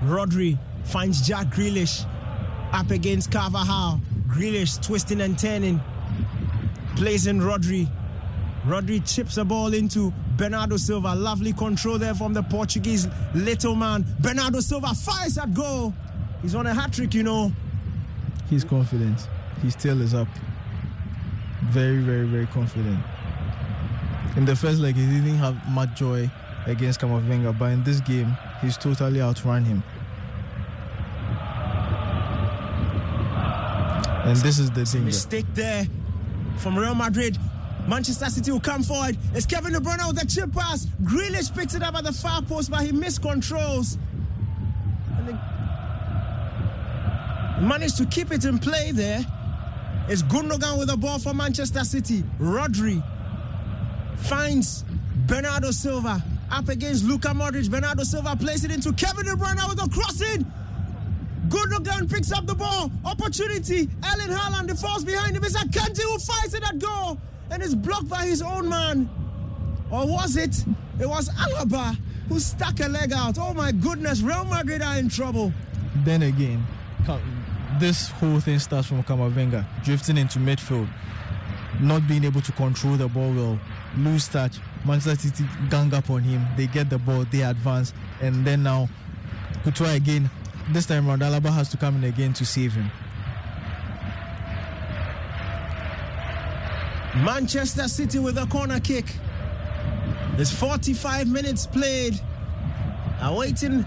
Rodri finds Jack Grealish up against Carvajal. Grealish twisting and turning. Plays in Rodri. Rodri chips the ball into Bernardo Silva. Lovely control there from the Portuguese little man. Bernardo Silva fires at goal. He's on a hat trick, you know. He's confident. His tail is up. Very, very, very confident. In the first leg, he didn't have much joy against Camavinga, but in this game, he's totally outrun him. And this is the thing. Mistake there from Real Madrid. Manchester City will come forward. It's Kevin De Bruyne with the chip pass. Grealish picks it up at the far post, but he miscontrols. And they managed to keep it in play there. It's Gundogan with the ball for Manchester City. Rodri finds Bernardo Silva up against Luka Modric. Bernardo Silva plays it into Kevin De Bruyne with a crossing. Gundogan picks up the ball. Opportunity. Erling Haaland, the behind him. It's Akanji who fights it at goal and is blocked by his own man. Or was it? It was Alaba who stuck a leg out. Oh my goodness, Real Madrid are in trouble. Then again, this whole thing starts from Camavinga drifting into midfield, not being able to control the ball well, lose touch. Manchester City gang up on him. They get the ball, they advance, and then now Courtois again. This time around, Alaba has to come in again to save him. Manchester City with a corner kick. There's 45 minutes played. Awaiting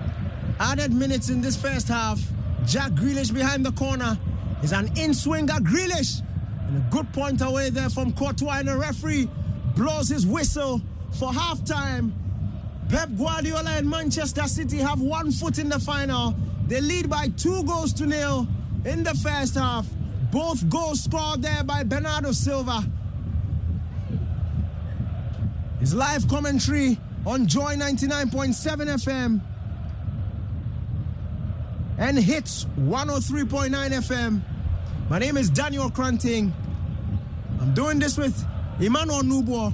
added minutes in this first half. Jack Grealish behind the corner is an in-swinger. Grealish and a good point away there from Courtois and the referee blows his whistle for halftime. Pep Guardiola and Manchester City have one foot in the final. They lead by two goals to nil in the first half. Both goals scored there by Bernardo Silva. His live commentary on Joy 99.7 FM and hits 103.9 FM. My name is Daniel Cranting. I'm doing this with Emmanuel Nubo.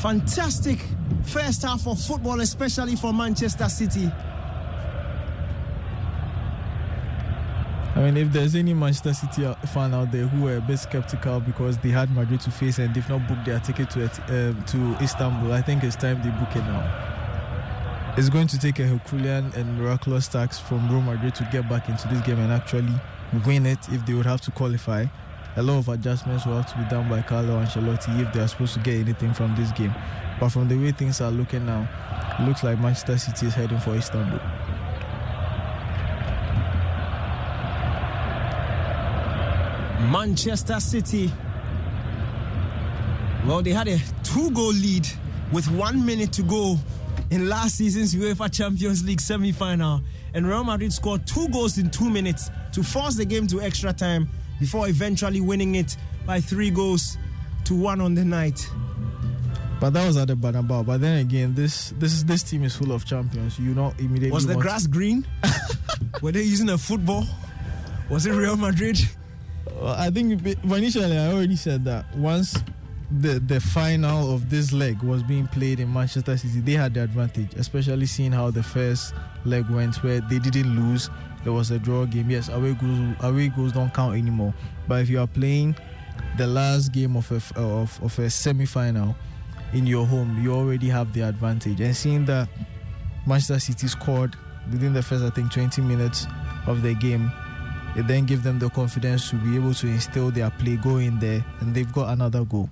Fantastic first half of football, especially for Manchester City. I mean, if there's any Manchester City fan out there who are a bit skeptical because they had Madrid to face and they've not booked their ticket to uh, to Istanbul, I think it's time they book it now. It's going to take a Herculean and miraculous tax from Real Madrid to get back into this game and actually win it if they would have to qualify. A lot of adjustments will have to be done by Carlo Ancelotti if they are supposed to get anything from this game. But from the way things are looking now, it looks like Manchester City is heading for Istanbul. Manchester City. Well, they had a two goal lead with one minute to go in last season's UEFA Champions League semi final. And Real Madrid scored two goals in two minutes to force the game to extra time before eventually winning it by three goals to one on the night. But that was at the Bernabeu. But then again, this this this team is full of champions. You know, immediately. Was the grass green? [LAUGHS] Were they using a football? Was it Real Madrid? I think initially I already said that once the the final of this leg was being played in Manchester City, they had the advantage, especially seeing how the first leg went, where they didn't lose. There was a draw game. Yes, away goals away goals don't count anymore. But if you are playing the last game of a of, of a semi final in your home, you already have the advantage. And seeing that Manchester City scored within the first I think 20 minutes of the game it then gives them the confidence to be able to instill their play, go in there, and they've got another goal.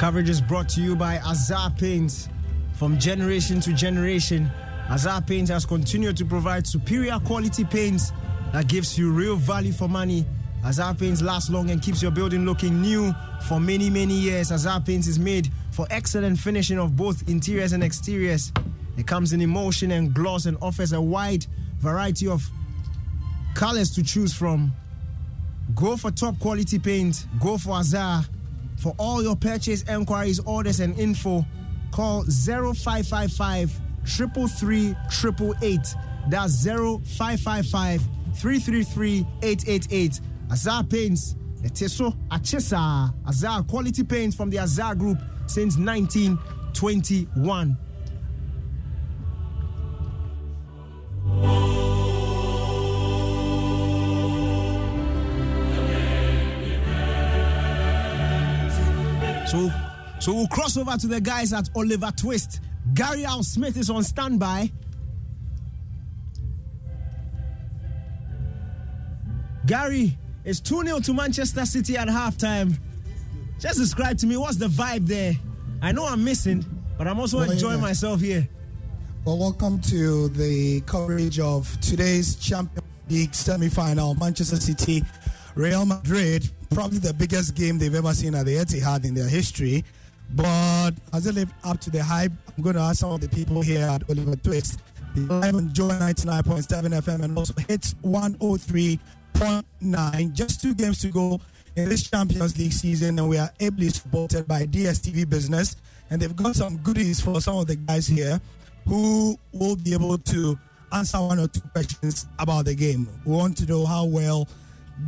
Coverage is brought to you by Azar Paints. From generation to generation, Azar Paints has continued to provide superior quality paints that gives you real value for money Azar Paints lasts long and keeps your building looking new for many, many years. Azar Paints is made for excellent finishing of both interiors and exteriors. It comes in emulsion and gloss and offers a wide variety of colors to choose from. Go for top quality paint. Go for Azar. For all your purchase enquiries, orders, and info, call 0555 333 888. That's 0555 333 888. Azar Paints, Achesa. Azar quality paints from the Azar Group since 1921. So, so we'll cross over to the guys at Oliver Twist. Gary Al Smith is on standby. Gary, it's 2 0 to Manchester City at halftime. Just describe to me what's the vibe there. I know I'm missing, but I'm also Well, enjoying yeah. myself here. Well, welcome to the coverage of today's Champions League semi-final. Manchester City, Real Madrid, probably the biggest game they've ever seen at the Etihad in their history. But has it lived up to the hype? I'm going to ask some of the people here at Oliver Twist. Live on Joy 99.7 FM and also hits 103.9. Just two games to go in this Champions League season, and we are ably supported by DSTV Business. And they've got some goodies for some of the guys here who will be able to answer one or two questions about the game. We want to know how well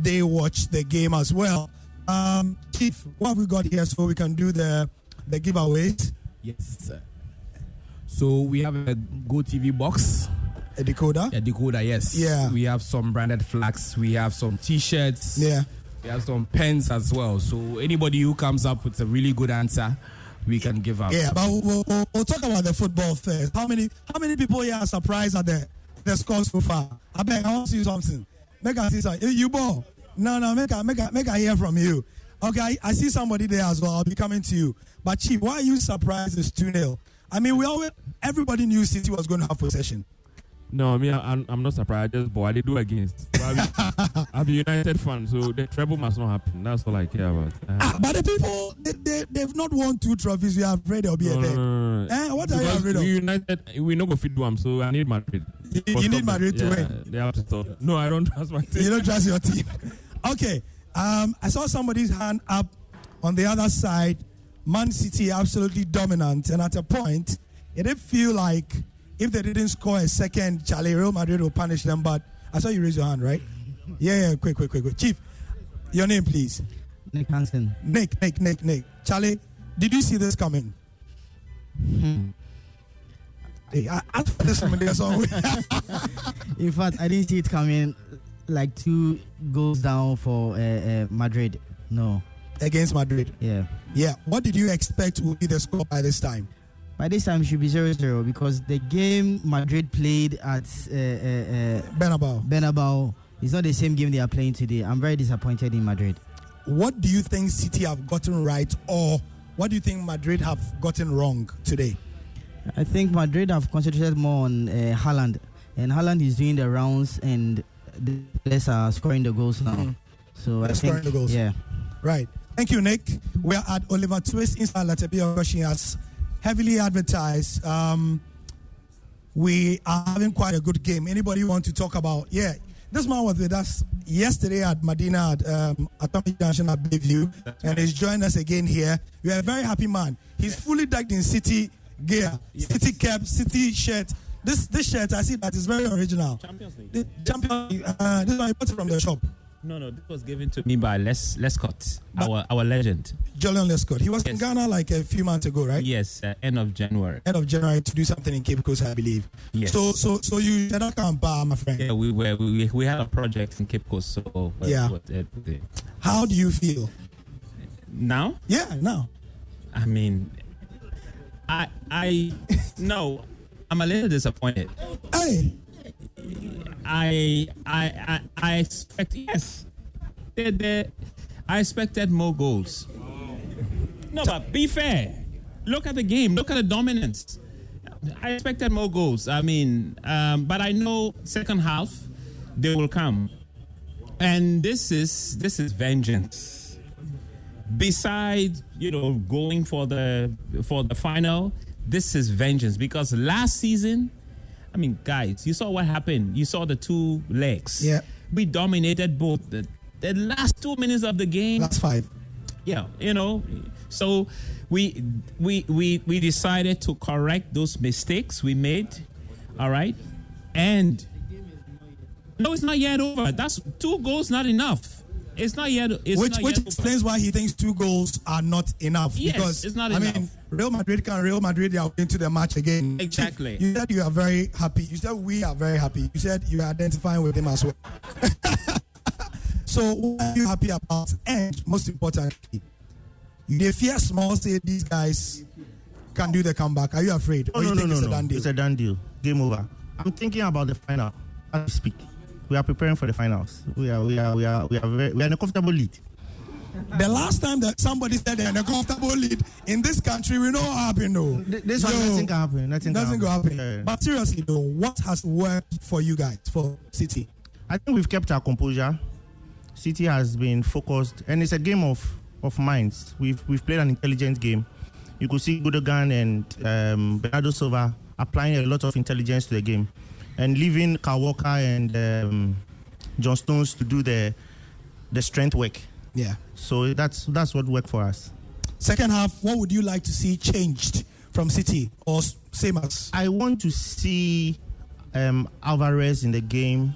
they watch the game as well. Um, Chief, what have we got here so we can do the the giveaways? Yes. So we have a Go TV box, A decoder? a decoder. Yes. Yeah. We have some branded flags. We have some T-shirts. Yeah. We have some pens as well. So anybody who comes up with a really good answer, we can give out. Yeah, but we'll, we'll, we'll talk about the football first. How many how many people here are surprised at the the score so far? I beg, I want to see something. Make I see something. You ball. No, no, make I make I make I hear from you. Okay, I, I see somebody there as well. I'll be coming to you. But Chief, why are you surprised it's 2 0? I mean, we always everybody knew City was going to have possession. No, me, I'm, I'm not surprised. I just boy, I did do against. [LAUGHS] I'm, a United fan, so the treble must not happen. That's all I care about. Uh, Ah, but the people, they, they, they've not won two trophies. You are afraid they'll be no, no, there. no, no. Eh, what are you afraid of? we United, we no go fit do 'em, so I need Madrid. You- you need. Madrid to Yeah, win. They have to stop. No, I don't trust my team. you don't trust your team. Okay. Um, I saw somebody's hand up on the other side. Man City absolutely dominant, and at a point, it did feel like if they didn't score a second, Charlie Real Madrid will punish them. But I saw you raise your hand, right? Yeah, yeah. Quick, quick, quick, quick. Chief, your name, please. Nick Hansen. Nick, Nick, Nick, Nick. Charlie, did you see this coming? Hey, I for this from there, [LAUGHS] In fact, I didn't see it coming like two goals down for uh, uh, Madrid. No, against Madrid. yeah. Yeah. What did you expect would be the score by this time? By this time, it should be 0 0 because the game Madrid played at uh, uh, uh, Bernabeu. Bernabeu is not the same game they are playing today. I'm very disappointed in Madrid. What do you think City have gotten right, or what do you think Madrid have gotten wrong today? I think Madrid have concentrated more on uh, Haaland, and Haaland is doing the rounds, and the players are scoring the goals now. Mhm. So I They're think, scoring the goals. yeah. Right. Thank you, Nick. We are at Oliver Twist inside Latapia Rushing heavily advertised. Um, we are having quite a good game. Anybody want to talk about? Yeah, this man was with us yesterday at Medina at um, Atomic Junction at Bayview, and he's joined us again here. We are a very happy man. He's fully decked in city gear, city cap, city shirt. This this shirt I see that is very original. Champions League. The champion. Uh, this one you bought it from the shop. No, no, this was given to me by Les Lescott, But- our our legend. Joleon Lescott. He was in Ghana like a few months ago, right? Yes, uh, end of January. End of January to do something in Cape Coast, I believe. Yes. So, so, so you did not come back, my friend. yeah, we were we, we had a project in Cape Coast, so uh, Yeah. what, uh, the- How do you feel? now, Yeah, now. I mean, I I no, I'm a little disappointed. Hey, I I I, expect yes, I expected more goals. No, but be fair. Look at the game. Look at the dominance. I expected more goals. I mean, um, but I know second half they will come. and this is this is vengeance. Besides, you know, going for the for the final, this is vengeance because last season, I mean, guys, you saw what happened. You saw the two legs. Yeah. we dominated both. The, the last two minutes of the game, Last five. yeah, you know. So we we we we decided to correct those mistakes we made. All right, and no, it's not yet over. That's two goals, not enough. It's not yet. It's which not which yet over. explains why he thinks two goals are not enough. Yes, because it's not I mean, enough. Real Madrid can Real Madrid they are into the match again. Exactly. You said you are very happy. You said we are very happy. You said you are identifying with him as well. [LAUGHS] so what are you happy about? And most importantly, you they fear small say these guys can do the comeback. Are you afraid? No, or you no, no, think no, it's a no. done deal? It's a done deal. Game over. I'm thinking about the final as we speak. We are preparing for the finals. We are, we are, we are, we are, very, we are in a comfortable lead. The last time that somebody said they're in a comfortable lead in this country, we know what happened though. This one, nothing can happen. Nothing, Nothing can happen. Yeah. But seriously though, what has worked for you guys for City? I think we've kept our composure. City has been focused, and it's a game of, of minds. We've we've played an intelligent game. You could see Gundogan and um, Bernardo Silva applying a lot of intelligence to the game, and leaving Walker and um, John Stones to do the the strength work. Yeah. So that's that's what worked for us. Second half, what would you like to see changed from City or same as? I want to see um, Alvarez in the game.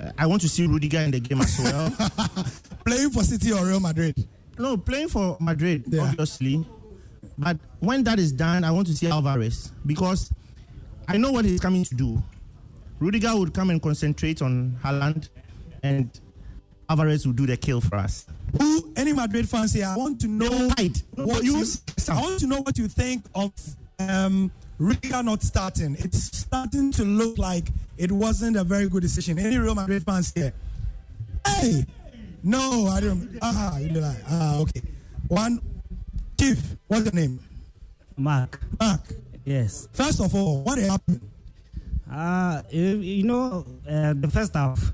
Uh, I want to see Rudiger in the game as well. [LAUGHS] Playing for City or Real Madrid? no, playing for Madrid, Yeah. obviously. But when that is done, I want to see Alvarez because I know what he's coming to do. Rudiger would come and concentrate on Haaland, and Alvarez will do the kill for us. Who any Madrid fans here? I want to know No, what you. I want to know what you think of um, Rudiger not starting. It's starting to look like it wasn't a very good decision. Any Real Madrid fans here? Hey, no, I don't. Ah, you like ah, okay. One, Chief, what's your name? Mark, Mark. yes. First of all, what happened? Uh, you, you know, uh, the first half,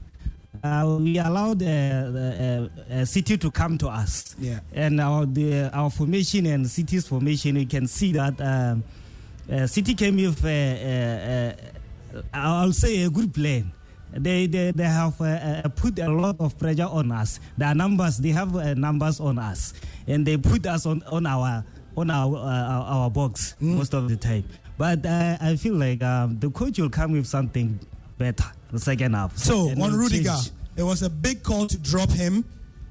uh, we allowed uh, the uh, uh, City to come to us. Yeah. And our the, our formation and City's formation, we can see that um, uh, City came with, uh, uh, uh, I'll say, a good plan. They, they, they have uh, put a lot of pressure on us. Their numbers, they have uh, numbers on us, and they put us on, on our on our uh, our, box most of the time. But uh, I feel like um, the coach will come with something better the second half. So And on Rudiger, change. it was a big call to drop him.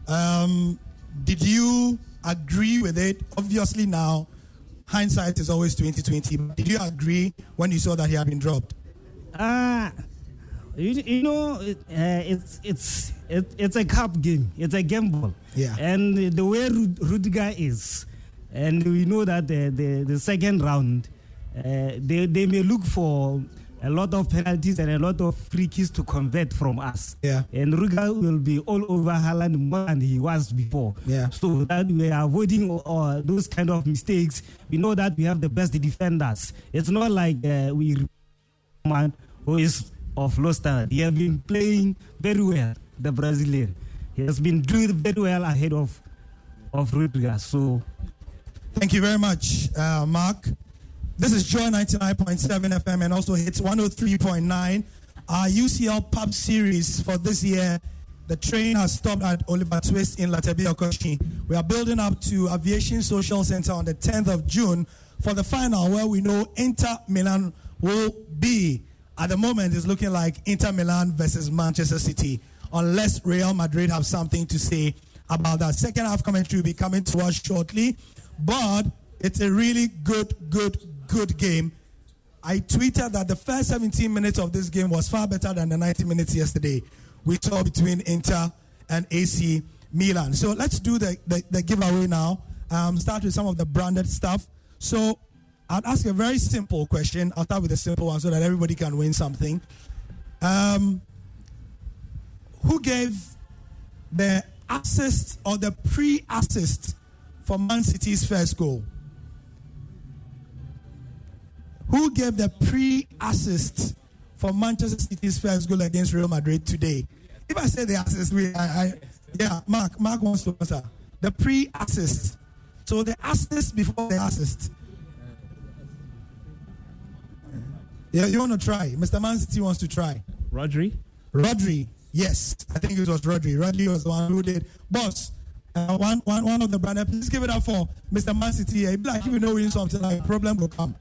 Um, did you agree with it? Obviously, now hindsight is always twenty twenty. Did you agree when you saw that he had been dropped? Uh, you, you know, it, uh, it's it's it, it's a cup game. It's a gamble. Yeah. And the way Rud- Rudiger is, and we know that the the, the second round, uh, they they may look for a lot of penalties and a lot of free kicks to convert from us. Yeah. And Rudiger will be all over Haaland more than he was before. Yeah. So that we are avoiding uh, those kind of mistakes. We know that we have the best defenders. It's not like uh, we man who is of low standard. He has been playing very well, the Brazilian. He has been doing very well ahead of of Rudiger. So Thank you very much, uh, Mark. This is Joy 99.7 FM and also hits 103.9. Our UCL Pub series for this year. The train has stopped at Oliver Twist in Lartebiokorshie. We are building up to Aviation Social Center on the 10th of June for the final where we know Inter Milan will be. At the moment, it's looking like Inter Milan versus Manchester City, unless Real Madrid have something to say about that. Second half commentary will be coming to us shortly, but it's a really good, good, good game. I tweeted that the first 17 minutes of this game was far better than the 90 minutes yesterday we saw between Inter and AC Milan. So let's do the, the, the giveaway now. Um, start with some of the branded stuff. So I'll ask a very simple question. I'll start with a simple one so that everybody can win something. Um, who gave the assist or the pre-assist for Man City's first goal? Who gave the pre-assist for Manchester City's first goal against Real Madrid today? if I say the assist, we, I, I, yeah, Mark, Mark wants to answer the pre-assist. So the assist before the assist. Yeah, you want to try? Mr. Man City wants to try. Rodri. Rodri, yes, I think it was Rodri. Rodri was the one who did. Boss, uh, one, one, one of the brand. Please give it up for Mr. Man City. Like if you know win something, like a problem will come.